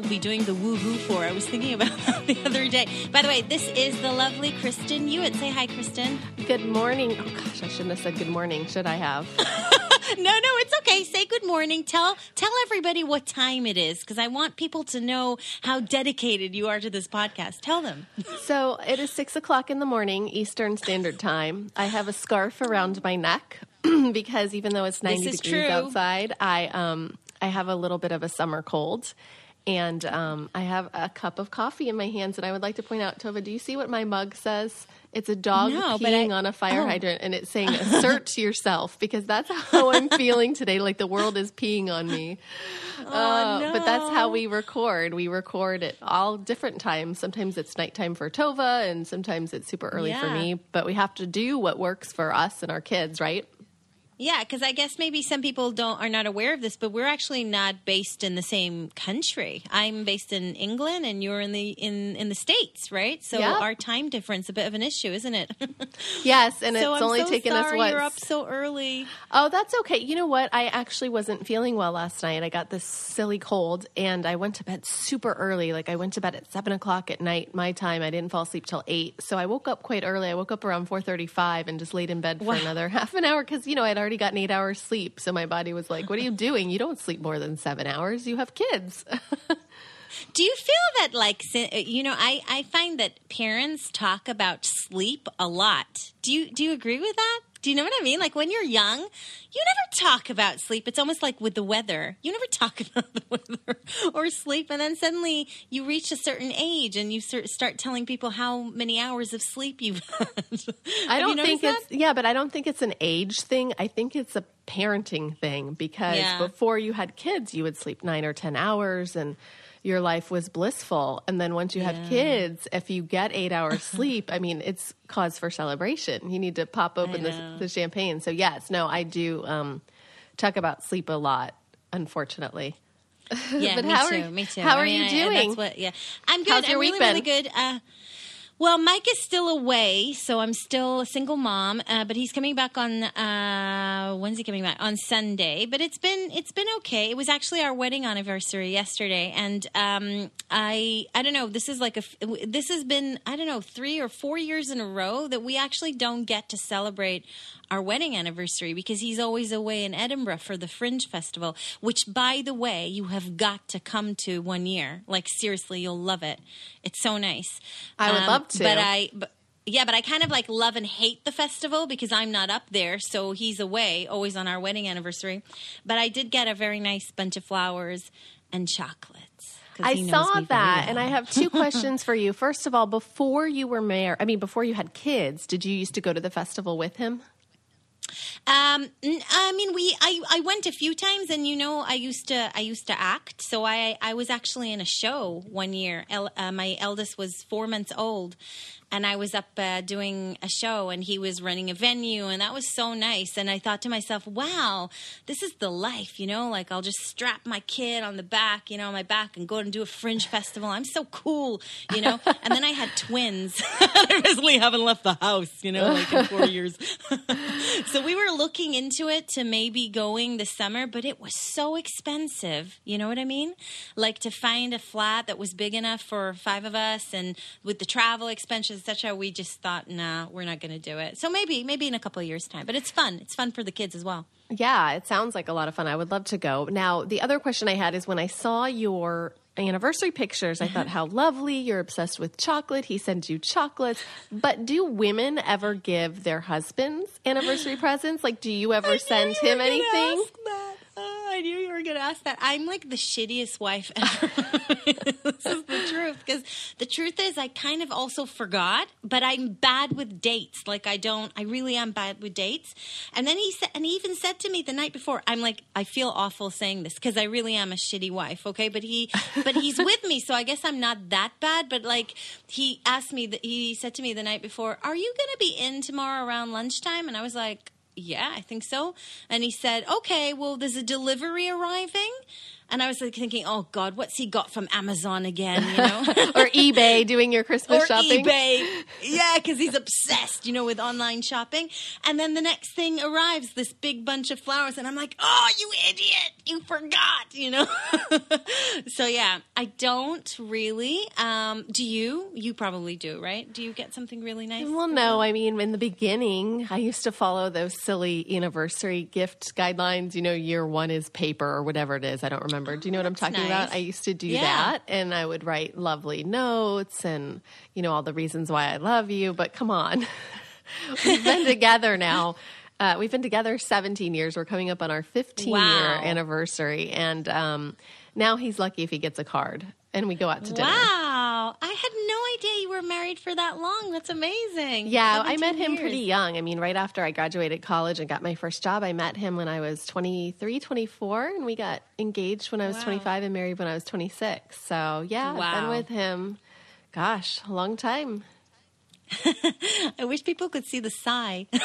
will be doing the woohoo for. I was thinking about that the other day. By the way, this is the lovely Kristen Hewitt. Say hi, Kristen. Good morning. Oh gosh, I shouldn't have said good morning. Should I have? no, no, it's okay. Say good morning. Tell tell everybody what time it is because I want people to know how dedicated you are to this podcast. Tell them. so it is six o'clock in the morning, Eastern Standard Time. I have a scarf around my neck because even though it's ninety degrees true. outside, I um I have a little bit of a summer cold. And um, I have a cup of coffee in my hands, and I would like to point out, Tova, do you see what my mug says? It's a dog No, peeing I- on a fire oh. hydrant, and it's saying "assert yourself" because that's how I'm feeling today. Like the world is peeing on me. Oh, Uh, But that's how we record. We record at all different times. Sometimes it's nighttime for Tova, and sometimes it's super early for me. But we have to do what works for us and our kids, right? Yeah, because I guess maybe some people don't are not aware of this, but we're actually not based in the same country. I'm based in England, and you're in the in in the states, right? So Yeah. our time difference a bit of an issue, isn't it? Yes, and so it's I'm only so taken us what you're up so early. Oh, that's okay. You know what? I actually wasn't feeling well last night. I got this silly cold, and I went to bed super early. Like I went to bed at seven o'clock at night, my time. I didn't fall asleep till eight, so I woke up quite early. I woke up around four thirty-five and just laid in bed for Wow. another half an hour because you know I'd already gotten eight hours sleep. So my body was like, "What are you doing? You don't sleep more than seven hours. You have kids." Do you feel that, like, you know, I, I find that parents talk about sleep a lot. Do you do you agree with that? Do you know what I mean? Like when you're young, you never talk about sleep. It's almost like with the weather. You never talk about the weather or sleep, and then suddenly you reach a certain age and you start start telling people how many hours of sleep you've had. I don't think noticed it's yeah, but I don't think it's an age thing. I think it's a parenting thing because Yeah. before you had kids, you would sleep 9 or 10 hours and your life was blissful. And then once you have kids, if you get 8 hours sleep, I mean, it's cause for celebration. You need to pop open the, the champagne. So yes, no, I do um talk about sleep a lot, unfortunately. Yeah, But me how are too. you- me too. how I are mean, you I- doing? that's what, yeah, I'm good. How's your I'm week really, really been? good. Uh, well, Mike is still away, so I'm still a single mom. Uh, but he's coming back on uh, when's he coming back? On Sunday. But it's been it's been okay. It was actually our wedding anniversary yesterday, and um, I I don't know. This is like a this has been I don't know three or four years in a row that we actually don't get to celebrate our wedding anniversary because he's always away in Edinburgh for the Fringe Festival, which, by the way, you have got to come to one year. Like, seriously, you'll love it. It's so nice. I would um, love to. But I. But, yeah, but I kind of like love and hate the festival because I'm not up there, so he's away, always on our wedding anniversary. But I did get a very nice bunch of flowers and chocolates. I saw that, and. I have two questions for you. First of all, before you were mayor, I mean, before you had kids, did you used to go to the festival with him? Um, I mean, we I, I went a few times, and you know, I used to I used to act. So I I was actually in a show one year. El, uh, my eldest was four months old, and I was up uh, doing a show, and he was running a venue, and that was so nice. And I thought to myself, wow, this is the life, you know. Like I'll just strap my kid on the back, you know, on my back, and go and do a fringe festival. I'm so cool, you know. and then I had twins. I basically haven't left the house, you know, like in four years. So we were looking into it to maybe going this summer, but it was so expensive. You know what I mean? Like to find a flat that was big enough for five of us, and with the travel expenses, etc. We just thought, nah, we're not going to do it. So maybe, maybe in a couple of years' time. But it's fun. It's fun for the kids as well. Yeah, it sounds like a lot of fun. I would love to go. Now, the other question I had is when I saw your anniversary pictures, I thought, how lovely. You're obsessed with chocolate. He sends you chocolates. But do women ever give their husbands anniversary presents? Like, do you ever send him anything? Oh, I knew you were going to ask that. I'm like the shittiest wife ever. this is the truth. Because the truth is, I kind of also forgot, but I'm bad with dates. Like I don't. I really am bad with dates. And then he said, and he even said to me the night before, I'm like, I feel awful saying this because I really am a shitty wife. Okay, but he, but he's with me, so I guess I'm not that bad. But like, he asked me that he said to me the night before, "Are you going to be in tomorrow around lunchtime?" And I was like yeah, I think so. And he said, okay, well, there's a delivery arriving. And I was like thinking, oh God, what's he got from Amazon again? You know, or eBay doing your Christmas or shopping. eBay. Yeah, because he's obsessed, you know, with online shopping. And then the next thing arrives, this big bunch of flowers, and I'm like, oh, you idiot, you forgot, you know. so yeah, I don't really. Um, do you? You probably do, right? Do you get something really nice? Well, no, I mean, in the beginning, I used to follow those silly anniversary gift guidelines. You know, year one is paper or whatever it is. I don't remember. Do you know what I'm talking about? I used to do Yeah. that, and I would write lovely notes and, you know, all the reasons why I love you. But come on, we've been together now. Uh, we've been together 17 years. We're coming up on our 15 Wow. year anniversary. And um, now he's lucky if he gets a card and we go out to dinner. Wow, I had no idea you were married for that long. That's amazing. Yeah, I met him years. pretty young. I mean, right after I graduated college and got my first job, I met him when I was 23, 24, and we got engaged when I was Wow. 25 and married when I was 26. So, yeah, I've been with him, gosh, a long time. I wish people could see the sigh.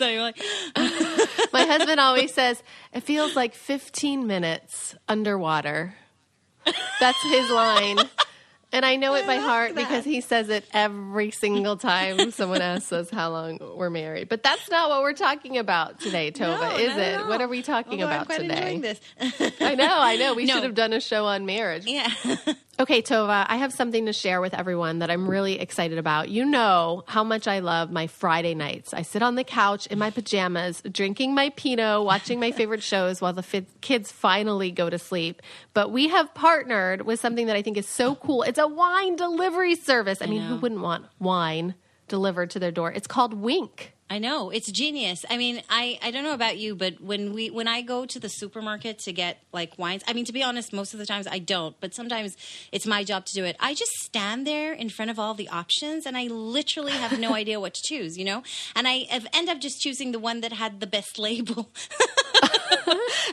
Like, My husband always says, it feels like 15 minutes underwater. That's his line. And I know it by heart because he says it every single time someone asks us how long we're married. But that's not what we're talking about today, Tova, No, is it? What are we talking Although I'm about quite today? enjoying this. I know, I know. We No. should have done a show on marriage. yeah. Okay, Tova, I have something to share with everyone that I'm really excited about. You know how much I love my Friday nights. I sit on the couch in my pajamas, drinking my Pinot, watching my favorite shows while the fi- kids finally go to sleep. But we have partnered with something that I think is so cool. It's a wine delivery service. I, mean, who wouldn't want wine delivered to their door? It's called Winc. I know it's genius. I mean, I, I don't know about you, but when we when I go to the supermarket to get like wines, I mean to be honest, most of the times I don't, but sometimes it's my job to do it. I just stand there in front of all the options, and I literally have no idea what to choose, you know. And I have, end up just choosing the one that had the best label.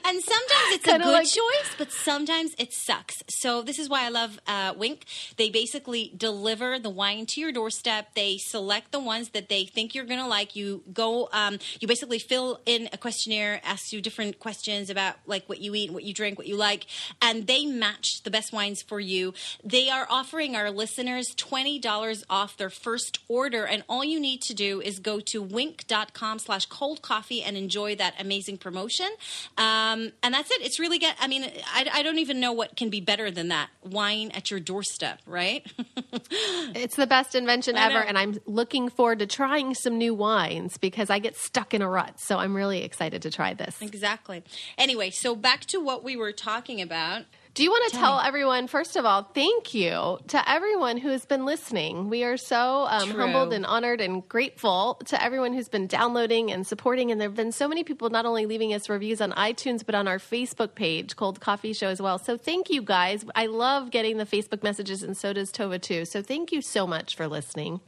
and sometimes it's a Kinda good like- choice, but sometimes it sucks. So this is why I love uh, Winc. They basically deliver the wine to your doorstep. They select the ones that they think you're gonna like. You go, um, you basically fill in a questionnaire, asks you different questions about like what you eat, what you drink, what you like, and they match the best wines for you. They are offering our listeners twenty dollars off their first order, and all you need to do is go to winc.com slash cold coffee and enjoy that amazing promotion. Um, and that's it. It's really get. I mean, I, I don't even know what can be better than that. Wine at your doorstep, right? It's the best invention ever, and I'm looking forward to trying some new because I get stuck in a rut. So I'm really excited to try this. exactly. Anyway, so back to what we were talking about. Do you want to Tell tell everyone, first of all, thank you to everyone who has been listening? We are so um, humbled and honored and grateful to everyone who's been downloading and supporting. And there have been so many people not only leaving us reviews on iTunes, but on our Facebook page, Cold Coffee Show, as well. So thank you guys. I love getting the Facebook messages, and so does Tova too. So thank you so much for listening.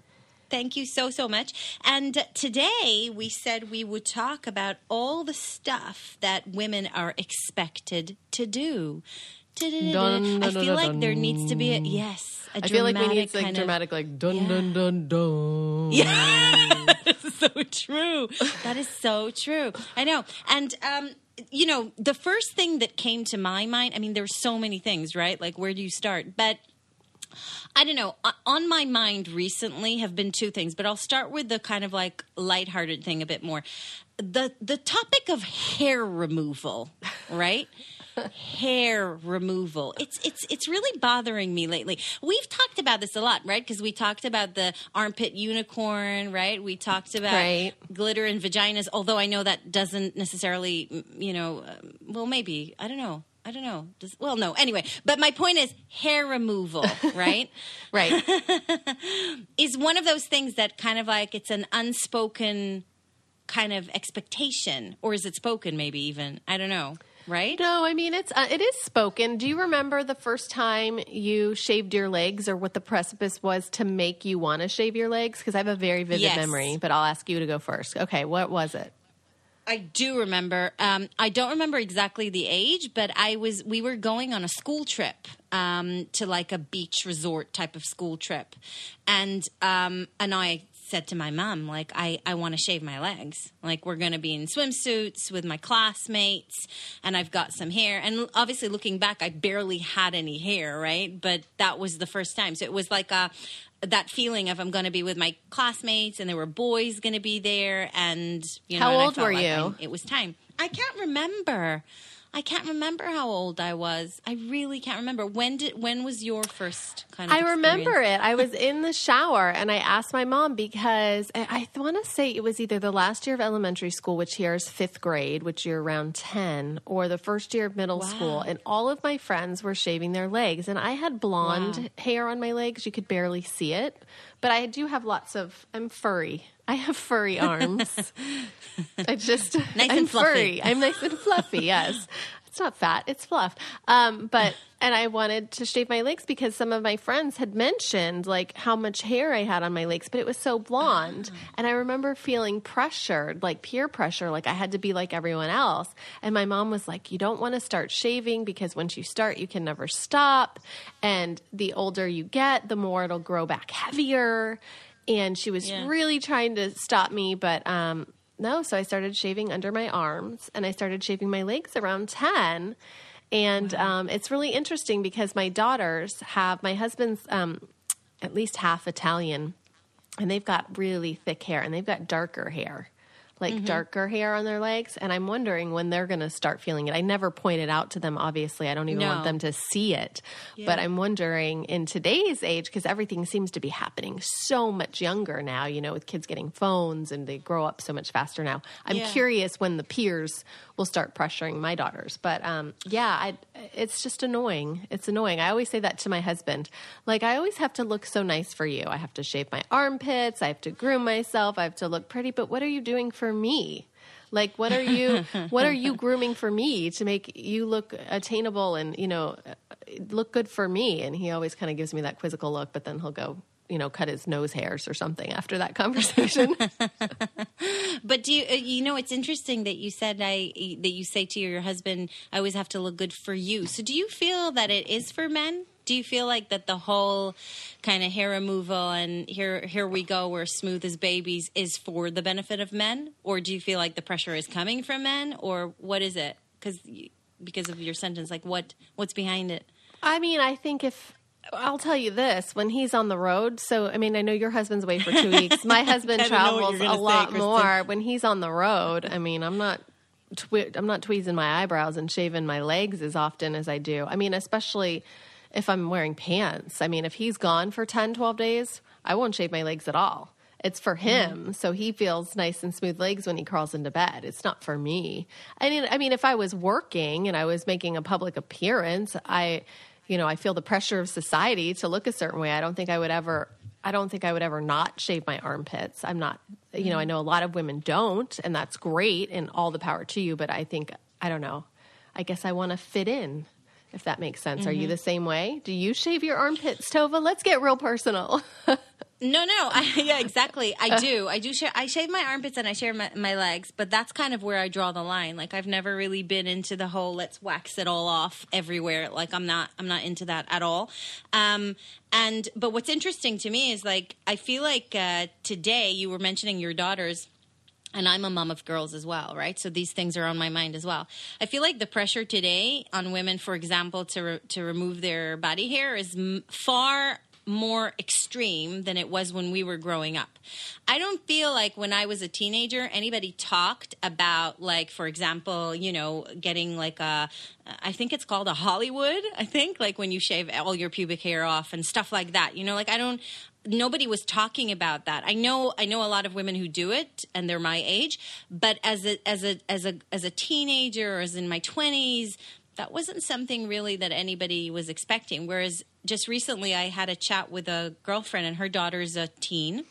Thank you so, so much. And today we said we would talk about all the stuff that women are expected to do. Dun, I dun, feel dun, like there needs to be a yes. A I feel like we need dramatic like kind of- dramatic, like dun Yeah. dun dun dun. Yeah, so true. That is so true. I know. And um, you know, the first thing that came to my mind. I mean, there's so many things, right? Like, where do you start? But I don't know. On my mind recently have been two things, but I'll start with the kind of like lighthearted thing a bit more. The the topic of hair removal, right? hair removal. It's it's it's really bothering me lately. We've talked about this a lot, right? Because we talked about the armpit unicorn, right? We talked about Right. glitter in vaginas. Although I know that doesn't necessarily, you know, um, well, maybe I don't know. I don't know. Does, well, no. Anyway, but my point is hair removal, right? Right. is one of those things that kind of like it's an unspoken kind of expectation, or is it spoken? Maybe even I don't know. Right? No, I mean it's uh, it is spoken. Do you remember the first time you shaved your legs, or what the precipice was to make you want to shave your legs? Because I have a very vivid Yes. memory, but I'll ask you to go first. Okay, what was it? I do remember. Um, I don't remember exactly the age, but I was. We were going on a school trip um, to like a beach resort type of school trip, and um, and I said to my mom, like, I, I want to shave my legs. Like, we're going to be in swimsuits with my classmates, and I've got some hair. And obviously, looking back, I barely had any hair, right? But that was the first time. So it was like a, that feeling of I'm going to be with my classmates, and there were boys going to be there, and you know, How old were like you? I- it was time. I can't remember. I can't remember how old I was. I really can't remember. When did when was your first kind of I remember it. I was in the shower and I asked my mom because I, I want to say it was either the last year of elementary school, which here is fifth grade, which you're around 10, or the first year of middle school. And all of my friends were shaving their legs. And I had blonde Wow. hair on my legs. You could barely see it. But I do have lots of, I'm furry. I have furry arms. I just, Nice I'm and fluffy. furry. I'm nice and fluffy, yes. It's not fat, it's fluff. Um, but and I wanted to shave my legs because some of my friends had mentioned like how much hair I had on my legs, but it was so blonde. And I remember feeling pressured, like peer pressure, like I had to be like everyone else. And my mom was like, You don't want to start shaving because once you start, you can never stop. And the older you get, the more it'll grow back heavier. And she was Yeah. really trying to stop me, but um, no, so I started shaving under my arms and I started shaving my legs around 10. And um, it's really interesting because my daughters have, my husband's um, at least half Italian, and they've got really thick hair and they've got darker hair. Like darker hair on their legs, and I'm wondering when they're going to start feeling it. I never pointed out to them, obviously. I don't even want them to see it. But I'm wondering in today's age, because everything seems to be happening so much younger now, you know, with kids getting phones and they grow up so much faster now. I'm Yeah. curious when the peers will start pressuring my daughters. But um, yeah, I, it's just annoying. It's annoying. I always say that to my husband. Like, I always have to look so nice for you. I have to shave my armpits, I have to groom myself, I have to look pretty. But what are you doing for me? Like what are you what are you grooming for me to make you look attainable and you know look good for me and he always kind of gives me that quizzical look but then he'll go you know cut his nose hairs or something after that conversation But do you uh, you know it's interesting that you said I that you say to your husband I always have to look good for you. So do you feel that it is for men? Do you feel like that the whole kind of hair removal and here here we go we're smooth as babies is for the benefit of men or do you feel like the pressure is coming from men or what is it? Cuz because of your sentence like what what's behind it? I mean, I think if I'll tell you this, when he's on the road, so I mean, I know your husband's away for two weeks. My husband Kinda know what travels a gonna say, lot more. When he's on the road, I mean, I'm not. Twi- I'm not tweezing my eyebrows and shaving my legs as often as I do. I mean, especially if I'm wearing pants. I mean, if he's gone for 10, 12 days, I won't shave my legs at all. It's for mm-hmm. him, so he feels nice and smooth legs when he crawls into bed. It's not for me. I mean, I mean, if I was working and I was making a public appearance, I, you know, I feel the pressure of society to look a certain way. I don't think I would ever. I don't think I would ever not shave my armpits. I'm not, you know, I mm-hmm. know a lot of women don't, and that's great, and all the power to you. But I think I don't know. I guess I want to fit in, if that makes sense. Are you the same way? Do you shave your armpits, Tova? Let's get real personal. No, no, I, yeah, exactly. I do. I do. I shave my armpits and I shave my, my legs, but that's kind of where I draw the line. Like I've never really been into the whole let's wax it all off everywhere. Like I'm not. I'm not into that at all. Um, and but what's interesting to me is like I feel like uh, today you were mentioning your daughters and I'm a mom of girls as well, right? So these things are on my mind as well. I feel like the pressure today on women, for example, to re- to remove their body hair is m- far more extreme than it was when we were growing up. I don't feel like when I was a teenager anybody talked about like for example, you know, getting like a I think it's called a Hollywood, I think, like when you shave all your pubic hair off and stuff like that. You know, like I don't nobody was talking about that. I know I know a lot of women who do it and they're my age, but as a as a as a as a teenager or as in my 20s, that wasn't something really that anybody was expecting. Whereas just recently I had a chat with a girlfriend and her daughter's a teen.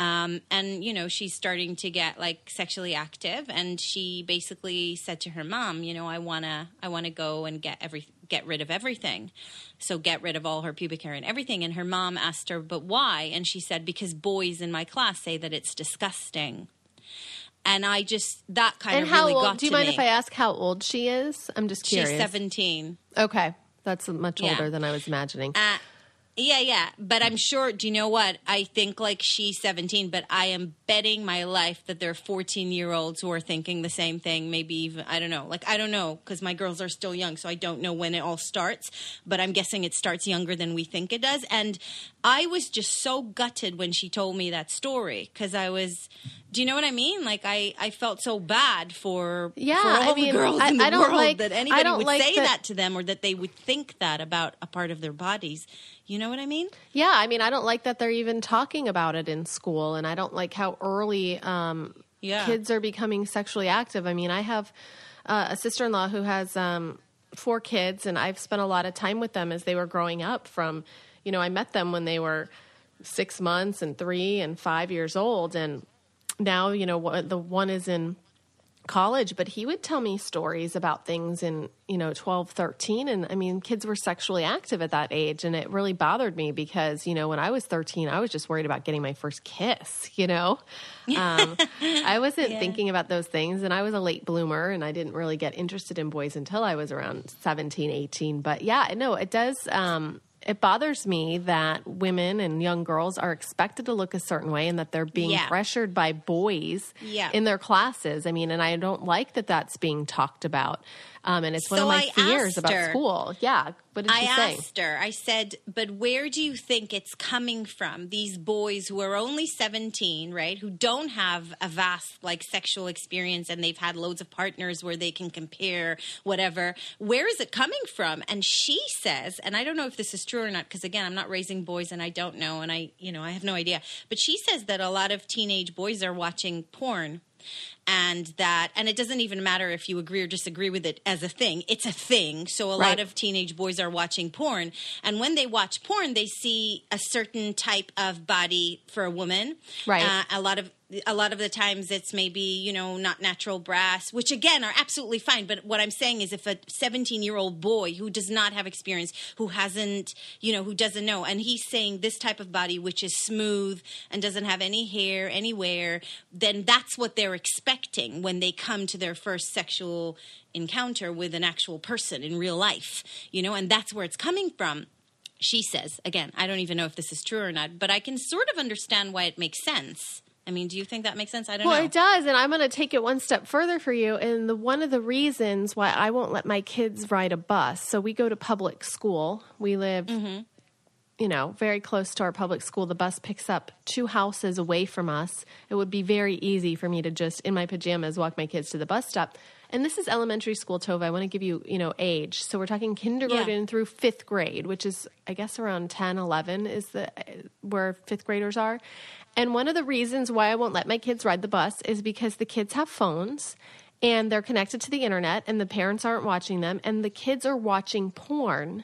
Um, and you know she's starting to get like sexually active and she basically said to her mom you know i want to i want to go and get every get rid of everything so get rid of all her pubic hair and everything and her mom asked her but why and she said because boys in my class say that it's disgusting and i just that kind and of how really old? got Do you to mind me. if I ask how old she is? I'm just curious. she's 17 Okay, that's much Yeah. older than I was imagining. Uh, Yeah, yeah. But I'm sure, do you know what? I think like she's 17, but I am betting my life that there are 14 year olds who are thinking the same thing. Maybe even, I don't know. Like, I don't know because my girls are still young, so I don't know when it all starts. But I'm guessing it starts younger than we think it does. And I was just so gutted when she told me that story because I was, do you know what I mean? Like, I, I felt so bad for, Yeah, for all I mean, the girls I- in the I don't world like- that anybody would like say that- that to them or that they would think that about a part of their bodies. You know what I mean? Yeah, I mean, I don't like that they're even talking about it in school, and I don't like how early um, Yeah. kids are becoming sexually active. I mean, I have uh, a sister in law who has um, four kids, and I've spent a lot of time with them as they were growing up. From, you know, I met them when they were six months and three and five years old, and now, you know, the one is in college but he would tell me stories about things in you know 12 13 and i mean kids were sexually active at that age. And it really bothered me because you know when i was 13 i was just worried about getting my first kiss you know? Um, i wasn't Yeah. thinking about those things. And i was a late bloomer and i didn't really get interested in boys until i was around 17 18 but yeah no it does um, it bothers me that women and young girls are expected to look a certain way and that they're being Yeah. pressured by boys Yeah. in their classes. I mean, and I don't like that that's being talked about. Um, and it's one of my I fears about her- school. Yeah. What did I she say? asked her, I said, but where do you think it's coming from? These boys who are only 17, right? Who don't have a vast like sexual experience and they've had loads of partners where they can compare whatever. Where is it coming from? And she says, and I don't know if this is true or not because again, I'm not raising boys and I don't know and I, you know, I have no idea. But she says that a lot of teenage boys are watching porn and that and it doesn't even matter if you agree or disagree with it as a thing. It's a thing. So a lot of teenage boys are watching porn. And when they watch porn they see a certain type of body for a woman. Right. uh, a lot of a lot of the times it's maybe you know not natural brass which again are absolutely fine. But what i'm saying is if a 17 year old boy who does not have experience who hasn't you know who doesn't know and he's saying this type of body which is smooth and doesn't have any hair anywhere then that's what they're expecting when they come to their first sexual encounter with an actual person in real life you know and that's where it's coming from. She says again i don't even know if this is true or not but i can sort of understand why it makes sense i mean do you think that makes sense i don't Well, know Well, it does, and I'm going to take it one step further for you. And the one of the reasons why I won't let my kids ride a bus. So we go to public school. We live, Mm-hmm. you know, very close to our public school. The bus picks up two houses away from us. It would be very easy for me to just in my pajamas walk my kids to the bus stop. And this is elementary school, Tova. I want to give you, you know, age. So we're talking kindergarten Yeah. through fifth grade, which is, I guess, around 10, 11 is the where fifth graders are. And one of the reasons why I won't let my kids ride the bus is because the kids have phones and they're connected to the internet and the parents aren't watching them and the kids are watching porn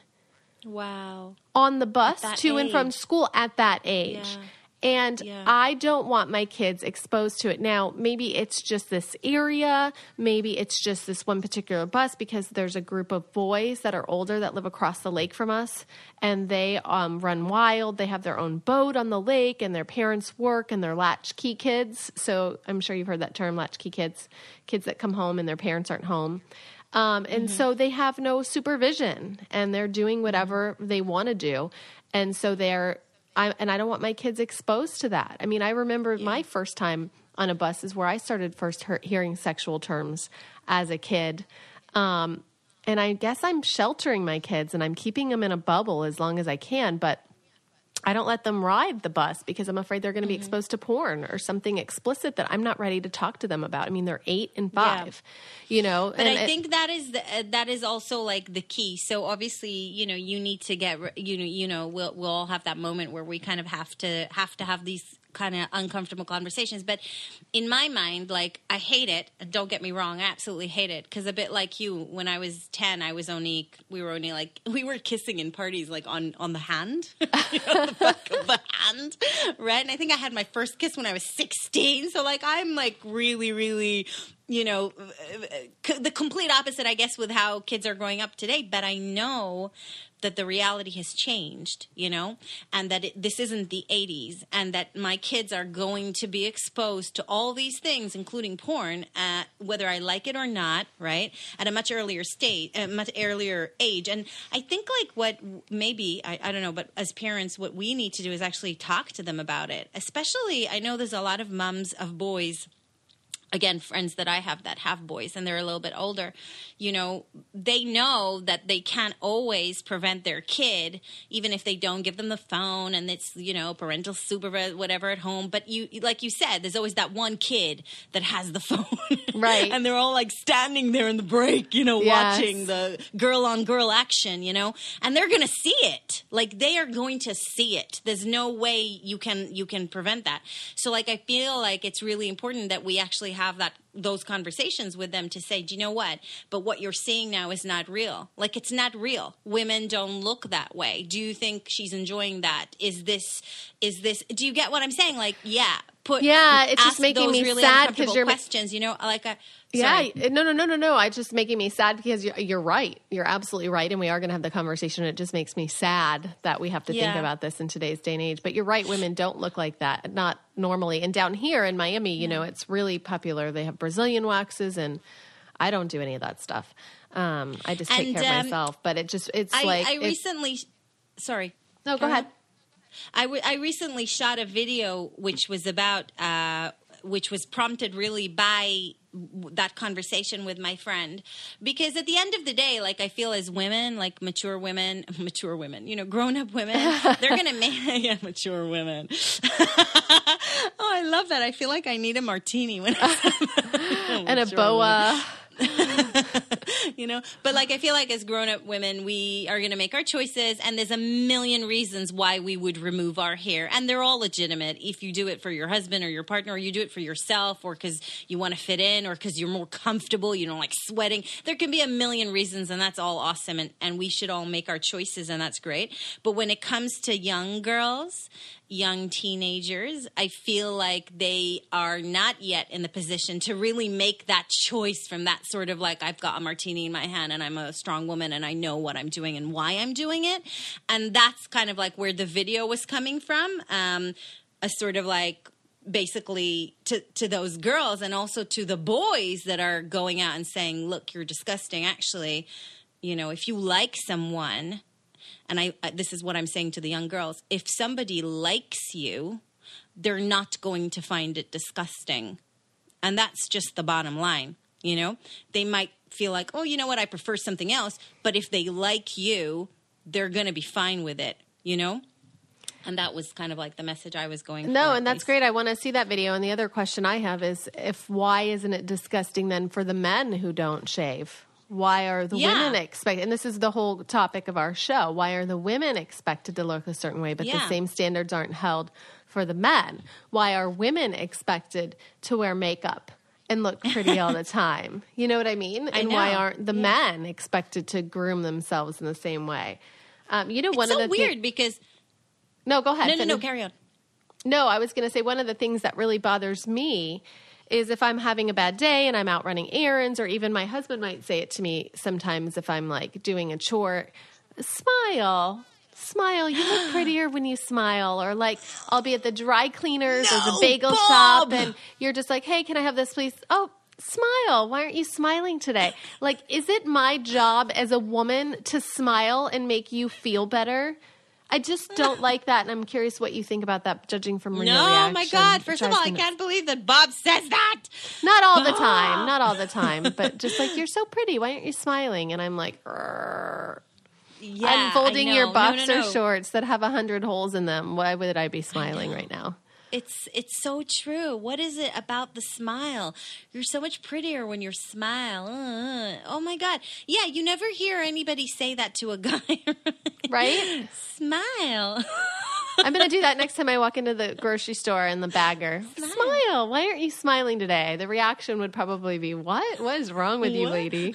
wow on the bus to and from school at that age. Yeah. And Yeah. I don't want my kids exposed to it. Now, maybe it's just this area. Maybe it's just this one particular bus because there's a group of boys that are older that live across the lake from us and they um, run wild. They have their own boat on the lake and their parents work and they're latchkey kids. So I'm sure you've heard that term, latchkey kids, kids that come home and their parents aren't home. Um, and so they have no supervision and they're doing whatever they want to do. And so they're, I, and I don't want my kids exposed to that. I mean, I remember my first time on a bus is where I started first hearing sexual terms as a kid. Um, and I guess I'm sheltering my kids and I'm keeping them in a bubble as long as I can, but I don't let them ride the bus because I'm afraid they're going to be exposed to porn or something explicit that I'm not ready to talk to them about. I mean, they're eight and Yeah. five, you know. But and I it- think that is the, uh, that is also like the key. So obviously, you know, you need to get you know you know we'll we'll all have that moment where we kind of have to have to have these kind of uncomfortable conversations. But in my mind, like I hate it. Don't get me wrong, I absolutely hate it because a bit like you, when I was ten, I was only we were only like we were kissing in parties like on on the hand, you know, the back of the hand, right? And I think I had my first kiss when I was sixteen. So like I'm like really really you know, c- the complete opposite, I guess, with how kids are growing up today. But I know that the reality has changed, you know, and that it, this isn't the 80s, and that my kids are going to be exposed to all these things, including porn, uh, whether I like it or not, right? At a much earlier state, a uh, much earlier age. And I think, like, what maybe, I, I don't know, but as parents, what we need to do is actually talk to them about it. Especially, I know there's a lot of mums of boys again friends that i have that have boys and they're a little bit older you know they know that they can't always prevent their kid even if they don't give them the phone and it's you know parental supervision whatever at home. But you like you said there's always that one kid that has the phone. Right. and they're all like standing there in the break you know Yes. watching the girl on girl action you know? And they're gonna see it. Like they are going to see it. There's no way you can you can prevent that. So like i feel like it's really important that we actually have that those conversations with them to say do you know what but what you're seeing now is not real like it's not real women don't look that way do you think she's enjoying that is this is this do you get what i'm saying like yeah put Yeah, it's just making me really sad 'cause uncomfortable you're- questions you know like a Yeah, no, no, no, no, no. I just making me sad because you're, you're right. You're absolutely right, and we are going to have the conversation. It just makes me sad that we have to think about this in today's day and age. But you're right, women don't look like that, not normally. And down here in Miami, you know, it's really popular. They have Brazilian waxes, and I don't do any of that stuff. Um, I just take And, care of um, myself. But it just it's I, like I recently sorry no, go ahead. I, w- I recently shot a video which was about uh, which was prompted really by that conversation with my friend because at the end of the day like i feel as women like mature women mature women you know grown up women they're gonna make yeah mature women i love that. I feel like i need a martini when I And a boa. you know but like i feel like as grown-up women we are going to make our choices and there's a million reasons why we would remove our hair and they're all legitimate. If you do it for your husband or your partner or you do it for yourself or because you want to fit in or because you're more comfortable you don't like sweating there can be a million reasons and that's all awesome and, and we should all make our choices and that's great. But when it comes to young girls young teenagers, I feel like they are not yet in the position to really make that choice from that sort of like, I've got a martini in my hand and I'm a strong woman and I know what I'm doing and why I'm doing it. And that's kind of like where the video was coming from. Um, a sort of like, basically to to those girls and also to the boys that are going out and saying look you're disgusting actually you know if you like someone and I, this is what I'm saying to the young girls if somebody likes you they're not going to find it disgusting and that's just the bottom line you know they might feel like oh you know what I prefer something else but if they like you they're going to be fine with it you know and that was kind of like the message I was going No, at and that's least. great. I want to see that video. And the other question I have is if why isn't it disgusting then for the men who don't shave? Why are the Yeah. women expected? And this is the whole topic of our show. Why are the women expected to look a certain way, but the same standards aren't held for the men? Why are women expected to wear makeup and look pretty all the time? You know what I mean? And why aren't the Yeah. men expected to groom themselves in the same way? Um, you know, one it's so of the thi- weird because no, go ahead. no no no carry on No, I was going to say one of the things that really bothers me is if I'm having a bad day and I'm out running errands, or even my husband might say it to me sometimes if I'm like doing a chore smile. Smile, you look prettier when you smile. Or like, I'll be at the dry cleaners or the bagel Bob! shop, and you're just like, hey, can I have this, please? Oh, smile. Why aren't you smiling today? Like, is it my job as a woman to smile and make you feel better? I just don't like that, and I'm curious what you think about that, judging from your no reaction. my god first of all i can't believe that bob says that Not all the time, not all the time, but just like you're so pretty. Why aren't you smiling? And I'm like, "Grr." yeah I'm folding your know. No, no, no. shorts that have a hundred holes in them. Why would I be smiling right now? It's it's so true what is it about the smile you're so much prettier when you smile Uh, oh my god yeah you never hear anybody say that to a guy Right? smile I'm going to do that next time I walk into the grocery store and the bagger. Smile. Why aren't you smiling today? The reaction would probably be, "What? What is wrong with you, lady?"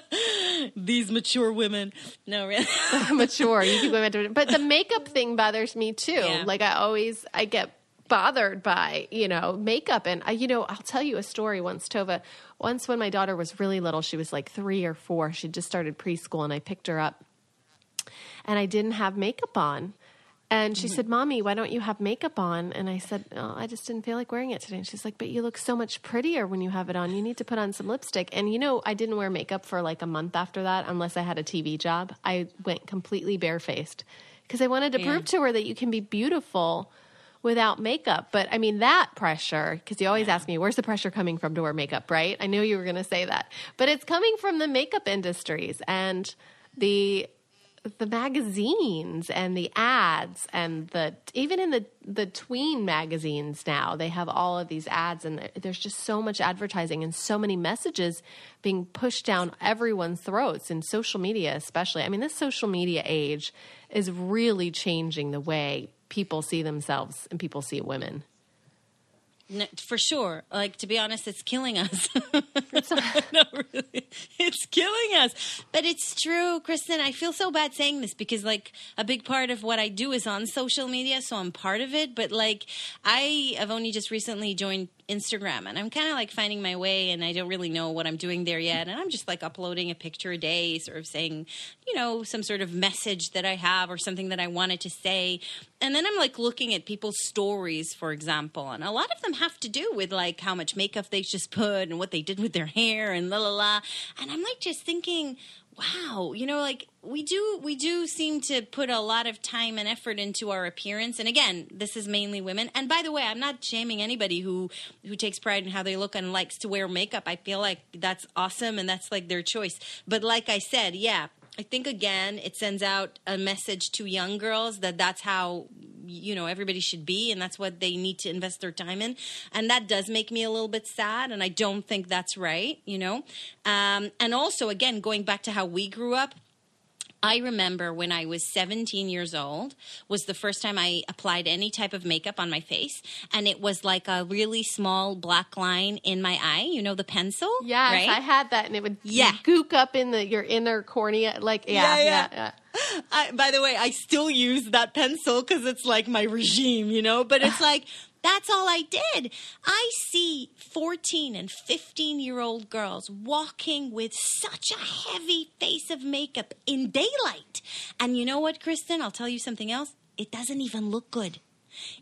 these mature women no really mature. You keep going back to it. But the makeup thing bothers me too. Yeah. Like I always, I get bothered by you know makeup and I, you know i'll tell you a story once tova once when my daughter was really little she was like three or four she just started preschool and i picked her up and i didn't have makeup on and she mm-hmm. said mommy why don't you have makeup on and i said oh, i just didn't feel like wearing it today and she's like but you look so much prettier when you have it on you need to put on some lipstick and you know i didn't wear makeup for like a month after that unless i had a tv job i went completely barefaced because i wanted to yeah. prove to her that you can be beautiful without makeup. But I mean, that pressure, because you always ask me, where's the pressure coming from to wear makeup, right? I knew you were going to say that. But it's coming from the makeup industries and the the magazines and the ads and the even in the the tween magazines now they have all of these ads and there's just so much advertising and so many messages being pushed down everyone's throats in social media especially i mean this social media age is really changing the way people see themselves and people see women. No, for sure. Like to be honest, it's killing us. no, really, it's killing us. But it's true, Kristen. I feel so bad saying this because like a big part of what I do is on social media, so I'm part of it. But like I have only just recently joined Instagram and I'm kind of like finding my way and I don't really know what I'm doing there yet. And I'm just like uploading a picture a day, sort of saying, you know, some sort of message that I have or something that I wanted to say. And then I'm like looking at people's stories, for example. And a lot of them have to do with like how much makeup they just put and what they did with their hair and la la la. And I'm like just thinking, wow, you know, like we do we do seem to put a lot of time and effort into our appearance. And again, this is mainly women. And by the way, I'm not shaming anybody who who takes pride in how they look and likes to wear makeup. I feel like that's awesome and that's like their choice. But like I said, yeah, I think again it sends out a message to young girls that that's how you know everybody should be and that's what they need to invest their time in. And that does make me a little bit sad and i don't think that's right you know? Um, and also again going back to how we grew up I remember when I was 17 years old was the first time I applied any type of makeup on my face and it was like a really small black line in my eye, you know the pencil? Yes, right? I had that and it would yeah. gook up in the your inner cornea like yeah, yeah. yeah, yeah. I, by the way, I still use that pencil because it's like my regime, you know. But it's like that's all I did. I see 14 and 15 year old girls walking with such a heavy face of makeup in daylight. And you know what, Kristen? I'll tell you something else. It doesn't even look good.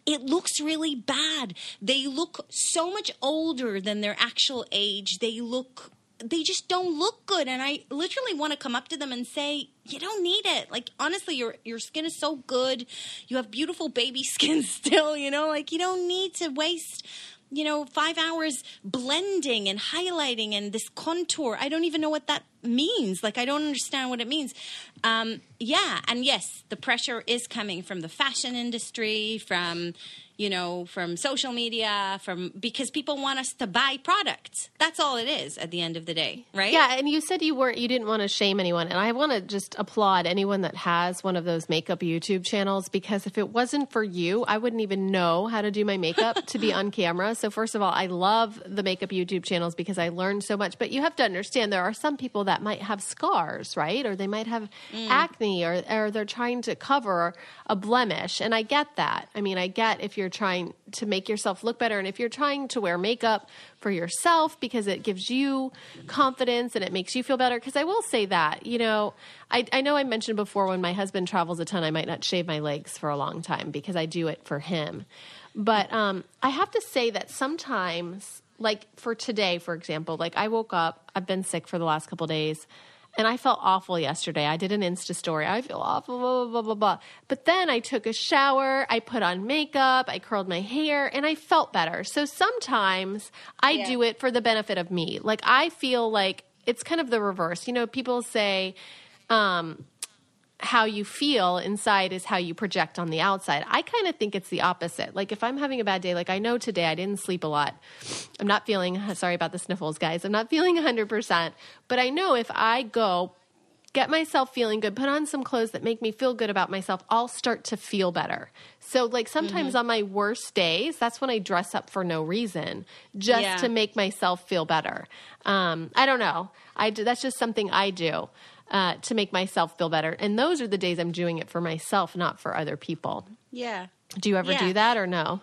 It looks really bad. They look so much older than their actual age. They look they just don't look good. And i literally want to come up to them and say you don't need it. Like honestly your your skin is so good. You have beautiful baby skin still you know? Like you don't need to waste you know 5 hours blending and highlighting and this contour. I don't even know what that means like i don't understand what it means um, yeah and yes the pressure is coming from the fashion industry from you know, from social media, from because people want us to buy products. That's all it is at the end of the day, right? Yeah, and you said you weren't you didn't want to shame anyone, and I want to just applaud anyone that has one of those makeup YouTube channels because if it wasn't for you, I wouldn't even know how to do my makeup to be on camera. So first of all, I love the makeup YouTube channels because I learned so much, but you have to understand there are some people that might have scars, right? Or they might have mm. acne or or they're trying to cover a blemish, and I get that. I mean, I get if you're you're trying to make yourself look better and if you're trying to wear makeup for yourself because it gives you confidence and it makes you feel better because i will say that you know I, I know i mentioned before when my husband travels a ton i might not shave my legs for a long time because i do it for him but um, i have to say that sometimes like for today for example like i woke up i've been sick for the last couple days and I felt awful yesterday. I did an Insta story. I feel awful, blah, blah, blah, blah, blah. But then I took a shower, I put on makeup, I curled my hair, and I felt better. So sometimes I yeah. do it for the benefit of me. Like I feel like it's kind of the reverse. You know, people say, um, how you feel inside is how you project on the outside. I kind of think it's the opposite. Like if I'm having a bad day, like I know today I didn't sleep a lot. I'm not feeling sorry about the sniffles, guys. I'm not feeling 100%, but I know if I go get myself feeling good, put on some clothes that make me feel good about myself, I'll start to feel better. So, like sometimes mm-hmm. on my worst days, that's when I dress up for no reason, just yeah. to make myself feel better. Um, I don't know. I do, that's just something I do uh, to make myself feel better. And those are the days I'm doing it for myself, not for other people. Yeah. Do you ever yeah. do that or no?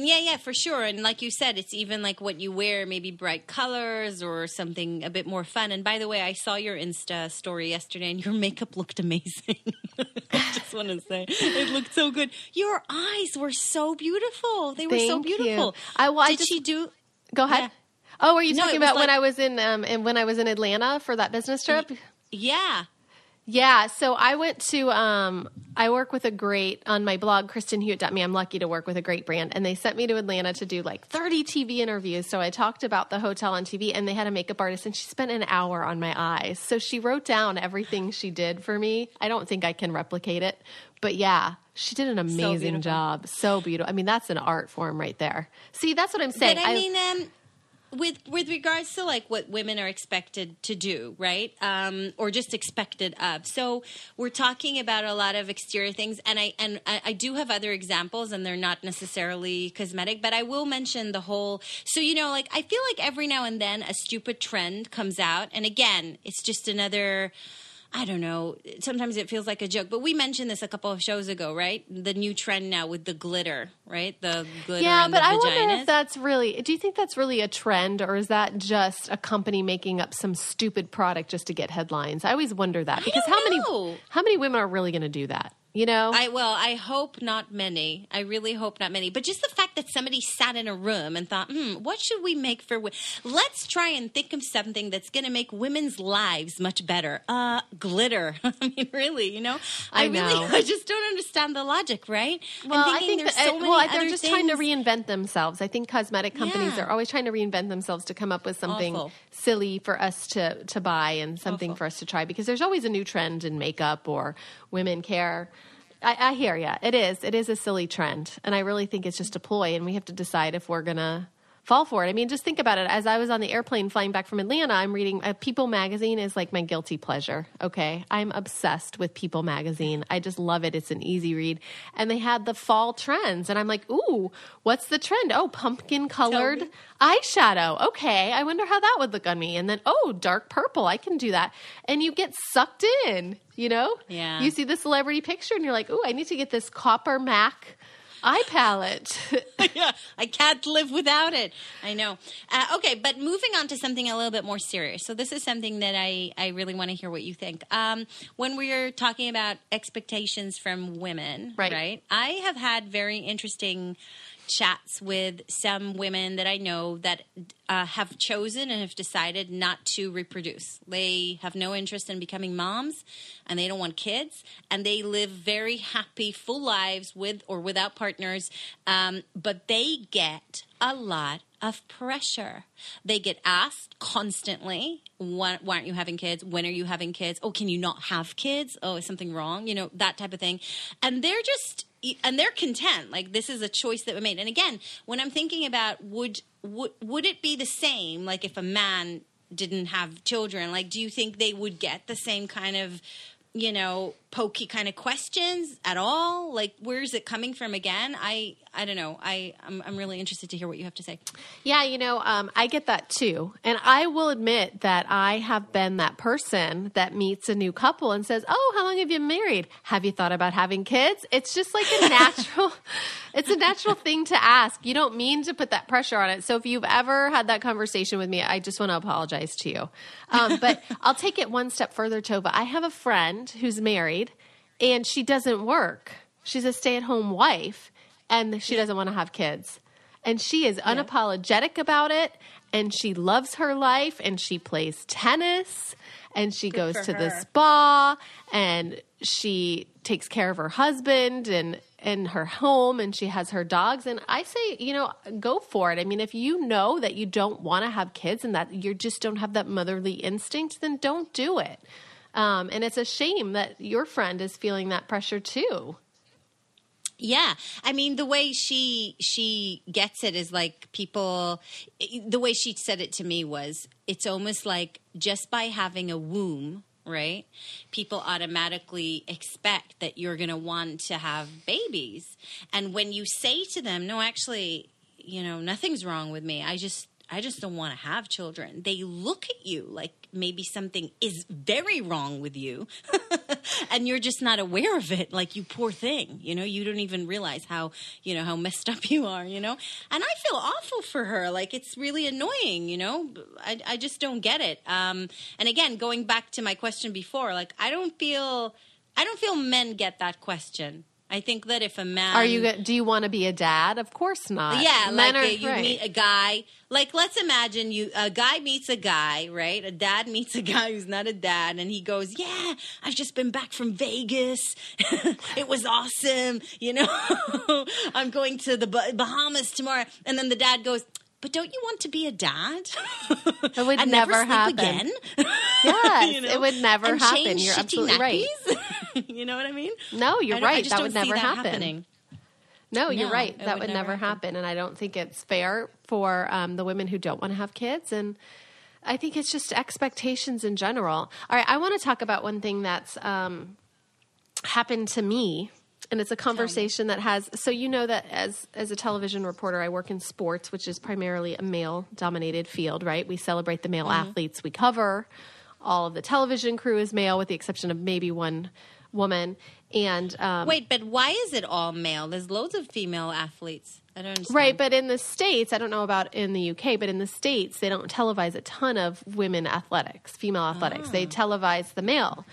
Yeah, yeah, for sure. And like you said, it's even like what you wear, maybe bright colors or something a bit more fun. And by the way, I saw your Insta story yesterday and your makeup looked amazing. I just want to say it looked so good. Your eyes were so beautiful. They were so Thank you. beautiful. I- well, I Did just- she do Go ahead. Yeah. Oh, were you No, talking about when I was in um and when I was in Atlanta for that business trip? Yeah. Yeah, so I went to um I work with a great on my blog kristenhewitt.me. I'm lucky to work with a great brand and they sent me to Atlanta to do like 30 TV interviews. So I talked about the hotel on TV and they had a makeup artist and she spent an hour on my eyes. So she wrote down everything she did for me. I don't think I can replicate it, but yeah, she did an amazing beautiful. job. So beautiful. I mean, that's an art form right there. See, that's what I'm saying. But I, mean, um, with with regards to like what women are expected to do, right? Um, or just expected of. So we're talking about a lot of exterior things, and I and I, I do have other examples, and they're not necessarily cosmetic, but I will mention the whole. So you know, like I feel like every now and then a stupid trend comes out, and again, it's just another. I don't know. Sometimes it feels like a joke, but we mentioned this a couple of shows ago, right? The new trend now with the glitter, right? The glitter. Yeah, but the I wonder if that's really. Do you think that's really a trend, or is that just a company making up some stupid product just to get headlines? I always wonder that because how know. many how many women are really going to do that? You know, I well, I hope not many. I really hope not many. But just the fact that somebody sat in a room and thought, "Hmm, what should we make for? women? Let's try and think of something that's going to make women's lives much better." Uh, glitter. I mean, really, you know, I really, know. I just don't understand the logic, right? well, I think there's that, so uh, many well, they're just trying to reinvent themselves. I think cosmetic companies Yeah. are always trying to reinvent themselves to come up with something Awful. Silly for us to to buy and something Awful. for us to try because there's always a new trend in makeup or women care. I, I hear you. It is. It is a silly trend, and I really think it's just a ploy, and we have to decide if we're gonna fall for it. I mean, just think about it. As I was on the airplane flying back from Atlanta, I'm reading uh, People magazine is like my guilty pleasure. Okay, I'm obsessed with People magazine. I just love it. It's an easy read, and they had the fall trends, and I'm like, ooh, what's the trend? Oh, pumpkin colored eyeshadow. Okay, I wonder how that would look on me. And then, oh, dark purple. I can do that. And you get sucked in, you know? Yeah. You see the celebrity picture and you're like, oh, I need to get this copper MAC eye palette. yeah, I can't live without it. I know. Uh, okay, but moving on to something a little bit more serious. So this is something that I, I really want to hear what you think. Um, when we're talking about expectations from women, Right. right? I have had very interesting chats with some women that I know that uh, have chosen and have decided not to reproduce. They have no interest in becoming moms and they don't want kids and they live very happy, full lives with or without partners. Um, but they get a lot of pressure. They get asked constantly, why, why aren't you having kids? When are you having kids? Oh, can you not have kids? Oh, is something wrong? You know, that type of thing. And they're just and they're content. Like this is a choice that we made. And again when i'm thinking about would would would it be the same like if a man didn't have children like do you think they would get the same kind of you know pokey kind of questions at all like where's it coming from again i i don't know i i'm, I'm really interested to hear what you have to say Yeah, you know, um, I get that too. And I will admit that I have been that person that meets a new couple and says, Oh, how long have you been married? Have you thought about having kids? It's just like a natural, it's a natural thing to ask. You don't mean to put that pressure on it. So if you've ever had that conversation with me, I just want to apologize to you. Um, but I'll take it one step further, Tova. I have a friend who's married and she doesn't work. She's a stay at home wife and she doesn't want to have kids. And she is unapologetic about it and she loves her life and she plays tennis and she goes for to the spa and she takes care of her husband and and her home and she has her dogs. And I say you know go for it. I mean if you know that you don't want to have kids and that you just don't have that motherly instinct then don't do it um, and it's a shame that your friend is feeling that pressure too Yeah, I mean the way she she gets it is like people. The way she said it to me was, it's almost like just by having a womb, right? People automatically expect that you're going to want to have babies, and when you say to them, "No, actually, you know, nothing's wrong with me. I just." I just don't want to have children. They look at you like maybe something is very wrong with you. and you're just not aware of it. Like you poor thing you know? You don't even realize how you know how messed up you are you know? And i feel awful for her. Like it's really annoying you know? I, I just don't get it. Um, and again going back to my question before like i don't feel i don't feel men get that question I think that if a man Are you? Do you want to be a dad? Of course not. yeah, Men like are- uh, you right. meet a guy. Like let's imagine you a guy meets a guy, right? A dad meets a guy who's not a dad, and he goes, "Yeah, I've just been back from Vegas. it was awesome. You know, I'm going to the Bahamas tomorrow." And then the dad goes. But don't you want to be a dad? That would never sleep happen. again. Yes, You know? it would never And happen. You're absolutely right. you know what I mean? No, you're I don't- I right. That would never that happen. happening. No, you're No, right. That would would never never happen. happen. And I don't think it's fair for um, the women who don't want to have kids. And I think it's just expectations in general. All right, I want to talk about one thing that's um, happened to me. And it's a conversation that has so you know that as as a television reporter I work in sports which is primarily a male dominated field right we celebrate the male Mm-hmm. athletes we cover all of the television crew is male with the exception of maybe one woman and um, Wait, but why is it all male? There's loads of female athletes. I don't understand. Right, but in the States, I don't know about in the UK, but in the States, they don't televise a ton of women athletics, female athletics. They televise the male.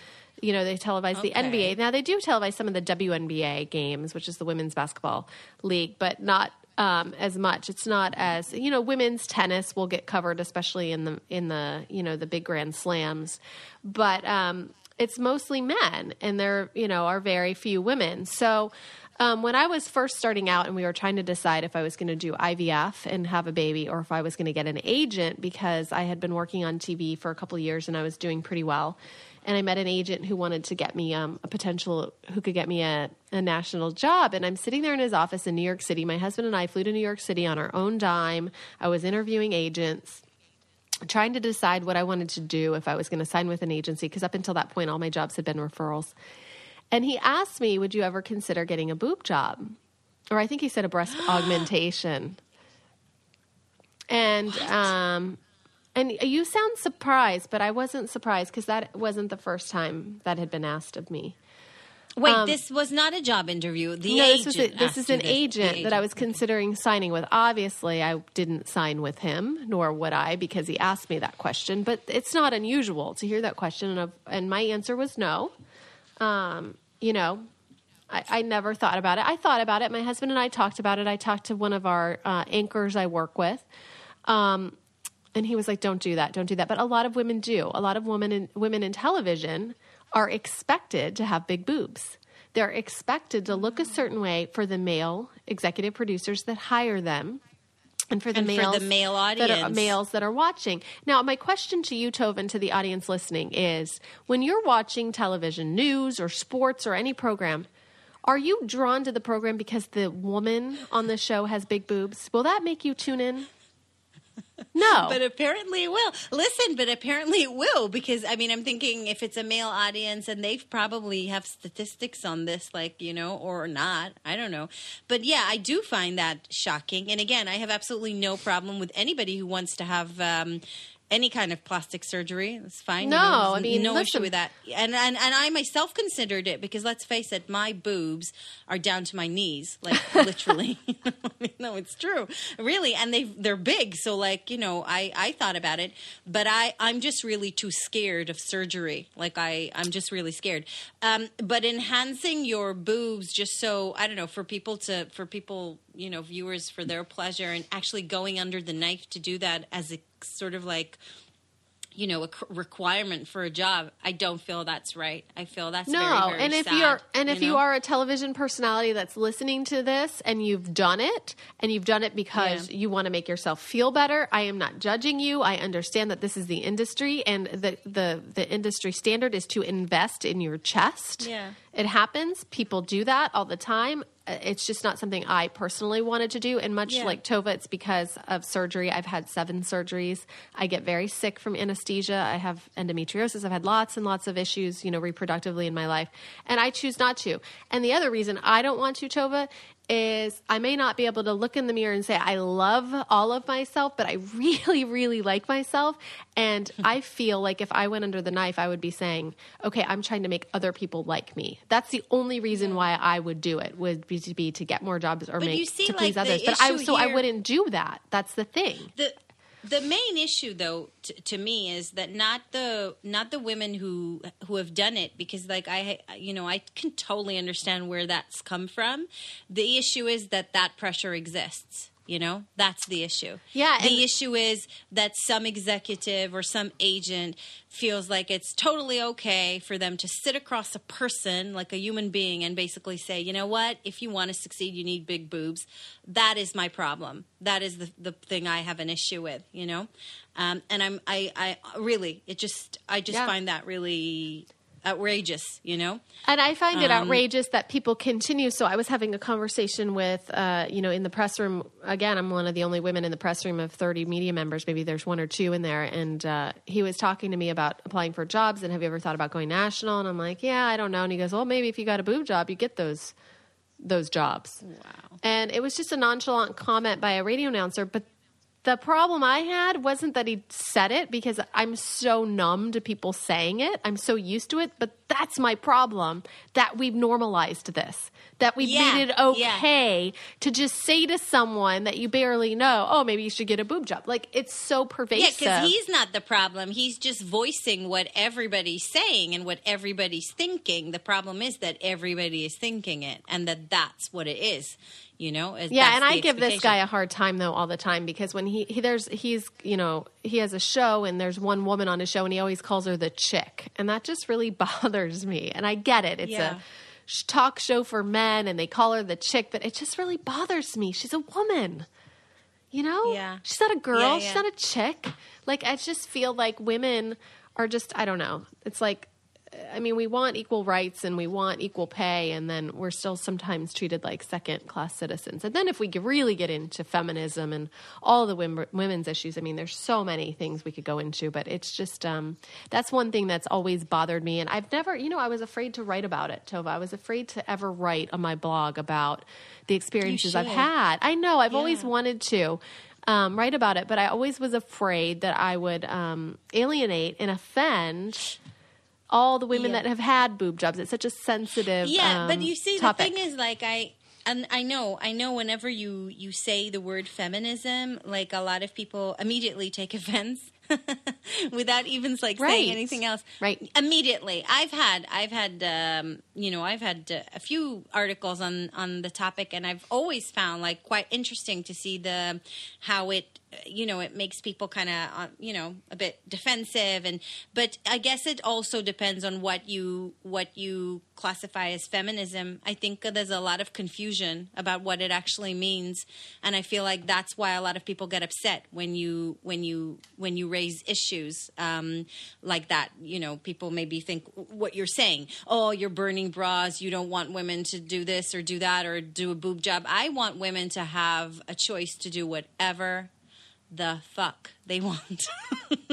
You know, they televise the Ah. NBA. Now, they do televise some of the WNBA games, which is the women's basketball league, but not um, as much. It's not as you know, women's tennis will get covered, especially in the in the you know the big Grand Slams, but um, it's mostly men, and there you know are very few women. So. Um, when I was first starting out and we were trying to decide if I was going to do IVF and have a baby or if I was going to get an agent because I had been working on TV for a couple years and I was doing pretty well. And I met an agent who wanted to get me um, a potential, who could get me a, a national job. And I'm sitting there in his office in New York City. My husband and I flew to New York City on our own dime. I was interviewing agents trying to decide what I wanted to do if I was going to sign with an agency because up until that point, all my jobs had been referrals. And he asked me, Would you ever consider getting a boob job? Or I think he said a breast augmentation. And, um, and you sound surprised, but I wasn't surprised because that wasn't the first time that had been asked of me. Wait, this was not a job interview. The no, this was a, this is an this. Agent, that I was considering signing with. Obviously, I didn't sign with him, nor would I, because he asked me that question. But it's not unusual to hear that question, and, and my answer was no. Um, you know, I, I never thought about it. I thought about it. My husband and I talked about it. I talked to one of our uh, anchors I work with. Um, and he was like, "Don't do that. Don't do that." But a lot of women do. A lot of women in women in television are expected to have big boobs. They're expected to look a certain way for the male executive producers that hire them, and for the And for males the male that are males that are watching. Now, my question to you, Tova, and to the audience listening is: When you're watching television, news, or sports, or any program. Are you drawn to the program because the woman on the show has big boobs? Will that make you tune in? No. But apparently it will. Listen, but apparently it will because I mean I'm thinking if it's a male audience and they probably have statistics on this, like you know, or not, I don't know. But yeah, I do find that shocking. And again, I have absolutely no problem with anybody who wants to have. Um, any kind of plastic surgery, it's fine. No, You know, I mean, no listen. issue with that. And, and and I myself considered it because let's face it, my boobs are down to my knees, like literally. No, it's true, really, and they they're big. So like you know, I I thought about it, but I I'm just really too scared of surgery. Like I I'm just really scared. Um, but enhancing your boobs just so I don't know for people to for people you know viewers for their pleasure and actually going under the knife to do that as a sort of like you know a requirement for a job i don't feel that's right i feel that's no, very, very and if sad, you're and if you, know? are a television personality that's listening to this and you've done it and you've done it because Yeah. you want to make yourself feel better, I am not judging you. I understand that this is the industry and the the the industry standard is to invest in your chest. Yeah. It happens. People do that all the time. Uh, It's just not something I personally wanted to do. And much Yeah. like Tova, it's because of surgery. I've had seven surgeries. I get very sick from anesthesia. I have endometriosis. I've had lots and lots of issues, you know, reproductively in my life. And I choose not to. And the other reason I don't want to, Tova, is I may not be able to look in the mirror and say I love all of myself, but I really, really like myself. And hmm. I feel like if I went under the knife, I would be saying, okay, I'm trying to make other people like me. That's the only reason why I would do it would be to be to get more jobs or But make you see, to please like, others. But I so I wouldn't do that. That's the thing. the the main issue though t- to me is that not the not the women who who have done it because like i you know i can totally understand where that's come from. The issue is that that pressure exists you know? That's the issue. Yeah, the issue is that some executive or some agent feels like it's totally okay for them to sit across a person like a human being and basically say you know what? If you want to succeed you need big boobs. That is my problem. That is the, the thing i have an issue with you know? Um, and i'm i i really it just i just Yeah. find that really outrageous you know And I find Um, it outrageous that people continue. So I was having a conversation with, uh, you know, in the press room. Again, I'm one of the only women in the press room of 30 media members. Maybe there's one or two in there. And uh, he was talking to me about applying for jobs and have you ever thought about going national? And I'm like, yeah, I don't know. And he goes, well, maybe if you got a boob job, you get those those jobs. wow And it was just a nonchalant comment by a radio announcer. But the problem I had wasn't that he said it because I'm so numb to people saying it. I'm so used to it. But that's my problem that we've normalized this, that we've Yeah, made it yeah. okay to just say to someone that you barely know, oh, maybe you should get a boob job. Like it's so pervasive. Yeah, because he's not the problem. He's just voicing what everybody's saying and what everybody's thinking. The problem is that everybody is thinking it, and that that's what it is. You know? Yeah, and I give this guy a hard time though all the time because when he, he there's he's you know he has a show and there's one woman on his show and he always calls her the chick and that just really bothers me and I get it. It's Yeah. a talk show for men and they call her the chick but it just really bothers me. She's a woman you know? Yeah. she's not a girl. Yeah, she's not a chick. Like I just feel like women are just I don't know. It's like I mean, we want equal rights and we want equal pay, and then we're still sometimes treated like second class citizens. And then if we really get into feminism and all the wom- women's issues, I mean, there's so many things we could go into, but it's just um, that's one thing that's always bothered me. And I've never, you know, I was afraid to write about it, Tova. I was afraid to ever write on my blog about the experiences I've had. I know, I've always wanted to. Um, write about it, but I always was afraid that I would um, alienate and offend all the women Yeah. that have had boob jobs. It's such a sensitive Yeah, but um, you see, topic. the thing is, like, I. And I know, I know. Whenever you you say the word feminism, like a lot of people immediately take offense, without even like Right. saying anything else. Right. Immediately, I've had, I've had, um, you know, I've had uh, a few articles on on the topic, and I've always found like quite interesting to see the how it, you know, it makes people kind of, uh, you know, a bit defensive, and but I guess it also depends on what you what you classify as feminism. I think there's a lot of confusion about what it actually means, and I feel like that's why a lot of people get upset when you when you when you raise issues um, like that. You know, people maybe think what you're saying. Oh, you're burning bras. You don't want women to do this or do that or do a boob job. I want women to have a choice to do whatever the fuck they want.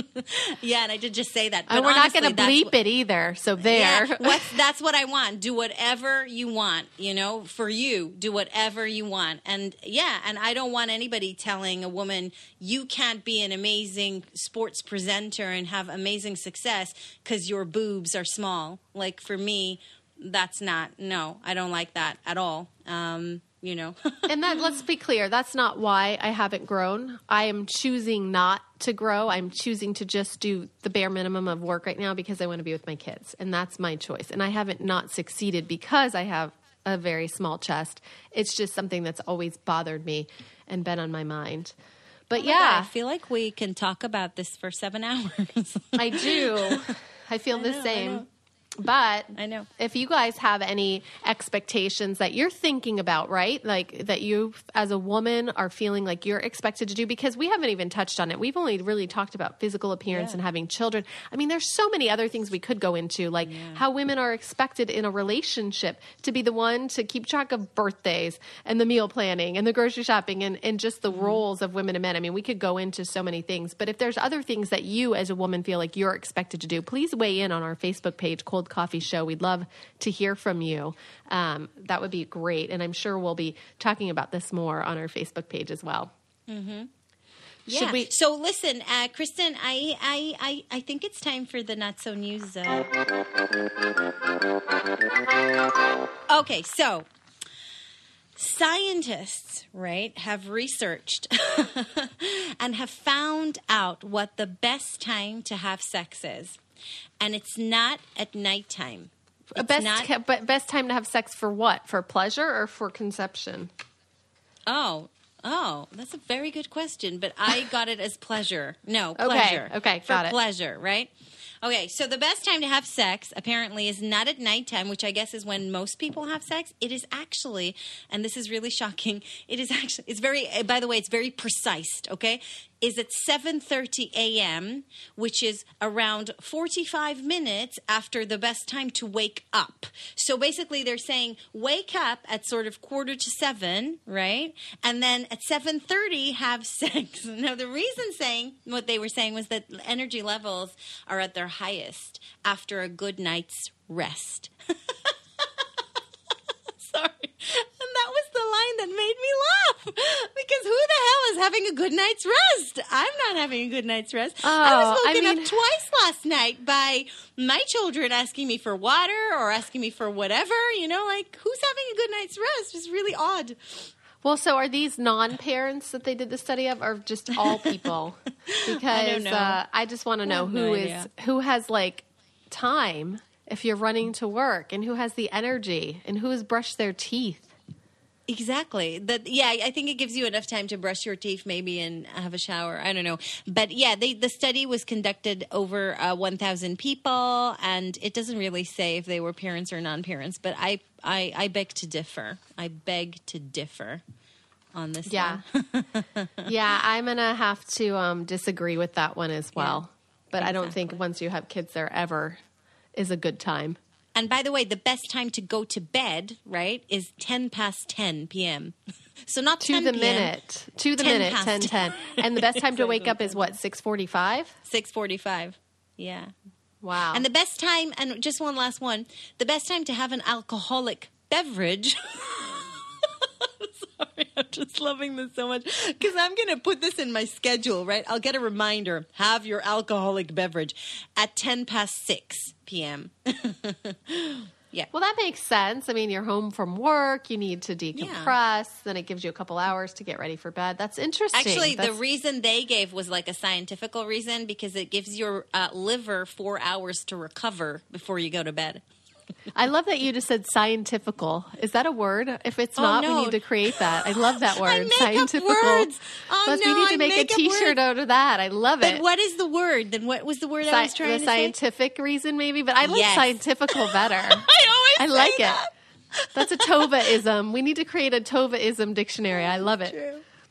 yeah, and I did just say that. Uh, and we're not going to bleep what- it either. So there. yeah, that's what I want. Do whatever you want, you know, for you. Do whatever you want. And yeah, and I don't want anybody telling a woman, you can't be an amazing sports presenter and have amazing success because your boobs are small. Like for me, that's not, no, I don't like that at all. Um, you know, and that let's be clear, that's not why I haven't grown. I am choosing not to grow. I'm choosing to just do the bare minimum of work right now because I want to be with my kids, and that's my choice. And I haven't not succeeded because I have a very small chest. It's just something that's always bothered me and been on my mind. But yeah. I feel like we can talk about this for seven hours. I do. I feel the know, I same. But I know. if you guys have any expectations that you're thinking about, right? Like that you as a woman are feeling like you're expected to do because we haven't even touched on it. We've only really talked about physical appearance Yeah. and having children. I mean, there's so many other things we could go into like how women are expected in a relationship to be the one to keep track of birthdays and the meal planning and the grocery shopping and, and just the Mm-hmm. roles of women and men. I mean, we could go into so many things, but if there's other things that you as a woman feel like you're expected to do, please weigh in on our Facebook page, Cold Cold Coffee Show. We'd love to hear from you. Um, that would be great. And I'm sure we'll be talking about this more on our Facebook page as well. Yeah. Should we- So listen, uh, Kristen, I, I, I, I think it's time for the not so news. Uh... Okay, so scientists, right, have researched and have found out what the best time to have sex is, and it's not at nighttime. It's best, not- ca- but best time to have sex for what? For pleasure or for conception? Oh, oh, that's a very good question, but I got it as pleasure. No, Okay, pleasure. okay, For got it. pleasure, right? Okay, so the best time to have sex apparently is not at nighttime, which I guess is when most people have sex. It is actually, and this is really shocking. It is actually, it's very. By the way, it's very precise. Okay, is at seven thirty a.m., which is around forty-five minutes after the best time to wake up. So basically, they're saying wake up at sort of quarter to seven, right? And then at seven thirty have sex. Now, the reason saying what they were saying was that energy levels are at their highest after a good night's rest. Sorry. And that was the line that made me laugh because who the hell is having a good night's rest? I'm not having a good night's rest. I Oh, was I woken mean- up twice last night by my children asking me for water or asking me for whatever. You know, like who's having a good night's rest? It's really odd. Well, so are these non-parents that they did the study of, or just all people? Because know. Uh, I just want to know who no is idea. who has like time if you're running to work, and who has the energy, and who has brushed their teeth. Exactly. That yeah, I think it gives you enough time to brush your teeth, maybe, and have a shower. I don't know, but yeah, they, the study was conducted over uh, 1,000 people, and it doesn't really say if they were parents or non-parents. But I, I, I beg to differ. I beg to differ on this. Yeah, yeah, I'm gonna have to um, disagree with that one as well. But I don't think once you have kids, there ever is a good time. And by the way, the best time to go to bed, right, is 10 past 10 p.m. So not To 10 the p.m., minute, to the 10 minute, past 10, 10. and the best time to wake up is what six forty-five. 6:45. Yeah. Wow, And the best time, and just one last one, the best time to have an alcoholic beverage. Sorry, I'm just loving this so much because I'm going to put this in my schedule, right? I'll get a reminder have your alcoholic beverage at 10 past 6 p.m. yeah. Well, that makes sense. I mean, you're home from work, you need to decompress, then it gives you a couple hours to get ready for bed. That's interesting. Actually, the reason they gave was like a scientifical reason because it gives your uh, liver four hours to recover before you go to bed. I love that you just said scientifical. Is that a word? If it's Oh, not, no. we need to create that. I love that word. I make up scientifical. words. Oh, Plus, no, we need to I make, make a T-shirt out of that. I love But it. what is the word? Then what was the word I was trying the to say? scientific reason, maybe, but I like Yes. scientifical better. I always I like that. it. That's a Tova-ism. We need to create a Tova-ism dictionary. I love it.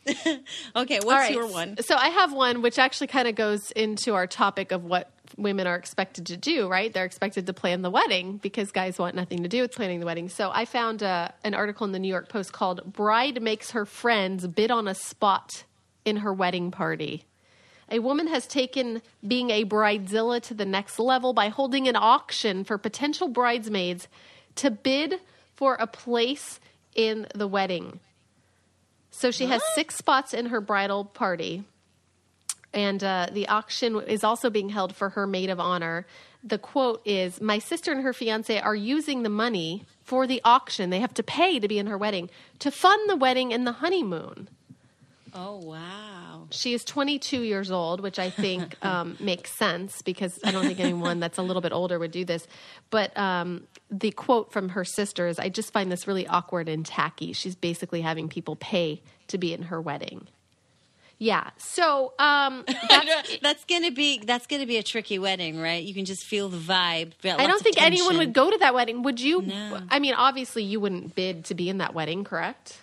Okay, what's right. your one? So I have one which actually kind of goes into our topic of what women are expected to do, right? They're expected to plan the wedding because guys want nothing to do with planning the wedding. So I found uh, an article in the New York Post called Bride Makes Her Friends Bid on a Spot in Her Wedding Party. A woman has taken being a bridezilla to the next level by holding an auction for potential bridesmaids to bid for a place in the wedding. So she has six spots in her bridal party. And uh, the auction is also being held for her maid of honor. The quote is My sister and her fiance are using the money for the auction. They have to pay to be in her wedding to fund the wedding and the honeymoon. Oh wow! She is 22 years old, which I think um, makes sense because I don't think anyone that's a little bit older would do this. But um, the quote from her sister is I just find this really awkward and tacky. She's basically having people pay to be in her wedding. Yeah. So um, that's, that's gonna be that's gonna be a tricky wedding, right? You can just feel the vibe. I don't think anyone would go to that wedding. Would you? No. I mean, obviously, you wouldn't bid to be in that wedding, correct?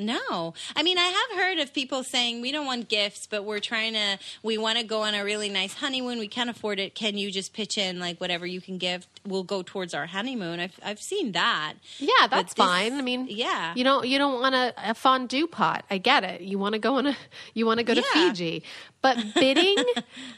No. I mean, I have heard of people saying we don't want gifts, but we're trying to, we want to go on a really nice honeymoon. We can't afford it. Can you just pitch in like whatever you can give? We'll go towards our honeymoon. I've, I've seen that. Yeah, that's this- fine. I mean, yeah. you don't you don't want a, a fondue pot. I get it. You want to go on a you want to go to Yeah. Fiji, but bidding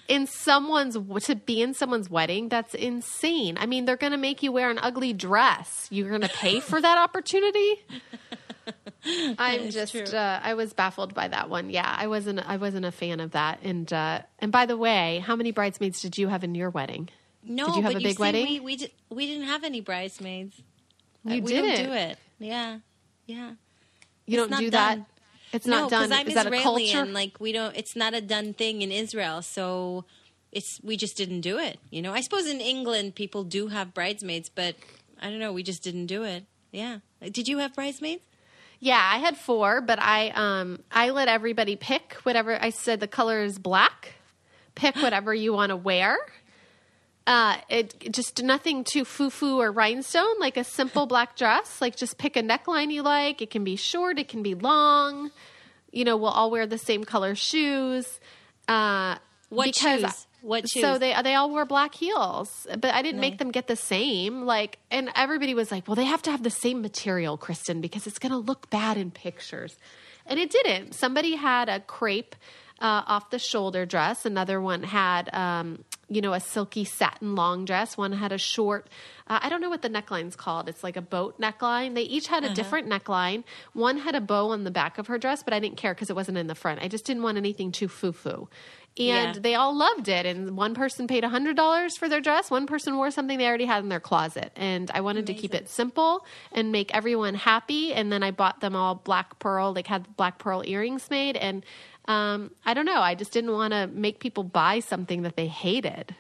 in someone's to be in someone's wedding that's insane. I mean, they're going to make you wear an ugly dress. You're going to pay for that opportunity. I'm just uh, I was baffled by that one. Yeah, I wasn't I wasn't a fan of that. And uh, and by the way, how many bridesmaids did you have in your wedding? No, Did you have a big see, wedding? We, we, di- we didn't have any bridesmaids. You Uh, we didn't. don't do it. Yeah. Yeah. You It's don't do done. that. It's no, not done. I'm Is that Israeli a culture? and like we don't. It's not a done thing in Israel, so it's we just didn't do it. You know, I suppose in England people do have bridesmaids, but I don't know. We just didn't do it. Yeah. Did you have bridesmaids? Yeah, I had four, but I um I let everybody pick whatever I said the color is black. Pick whatever you want to wear. Uh it just nothing too foo-foo or rhinestone, like a simple black dress. Like just pick a neckline you like. It can be short, it can be long. You know, we'll all wear the same color shoes. Uh What because- shoes? What So they they all wore black heels, but I didn't make them get the same. Like, and everybody was like, "Well, they have to have the same material, Kristen, because it's going to look bad in pictures." And it didn't. Somebody had a crepe uh, off the shoulder dress. Another one had, um, you know, a silky satin long dress. One had a short. Uh, I don't know what the neckline's called. It's like a boat neckline. They each had a different neckline. One had a bow on the back of her dress, but I didn't care because it wasn't in the front. I just didn't want anything too foo foo. And Yeah. they all loved it. And one person paid $100 for their dress. One person wore something they already had in their closet. And I wanted to keep it simple and make everyone happy. And then I bought them all black pearl, like had black pearl earrings made. And um, I don't know. I just didn't want to make people buy something that they hated.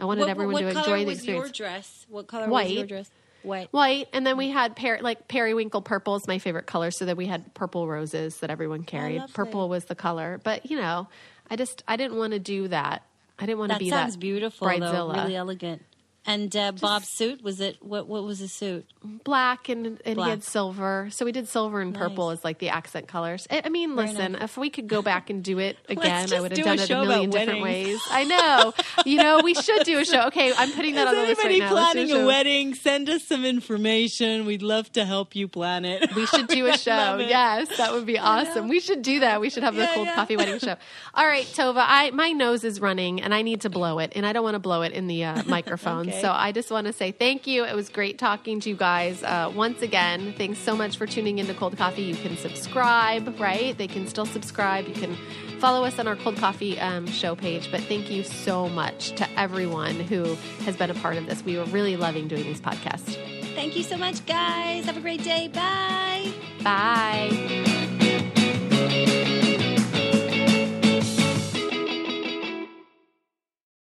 I wanted What, everyone what to color enjoy the was your experience. dress? What color White. was your dress? White. White, and then we had per- like periwinkle purple is my favorite color. So that we had purple roses that everyone carried. purple was the color, but you know, I just I didn't want to do that. I didn't want to That be sounds that beautiful, though. Really elegant. And uh, Bob's suit was it? What What was his suit? black and and he had silver. So we did silver and purple Nice. as like the accent colors. I, I mean, Very listen, nice. if we could go back and do it again, I would have do done a it a million different ways. I know. You know, we should do a show. Okay, I'm putting that on the list right now. Let's do show. wedding? Send us some information. We'd love to help you plan it. We should do a show. Yes, that would be awesome. We should do that. We should have the Yeah, cold yeah. coffee wedding show. All right, Tova, I my nose is running and I need to blow it, and I don't want to blow it in the uh, microphone. Okay. So I just want to say thank you. It was great talking to you guys uh, once again. Thanks so much for tuning into Cold Coffee. You can subscribe, right? They can still subscribe. You can follow us on our Cold Coffee um, show page. But thank you so much to everyone who has been a part of this. We were really loving doing these podcasts. Thank you so much, guys. Have a great day. Bye. Bye.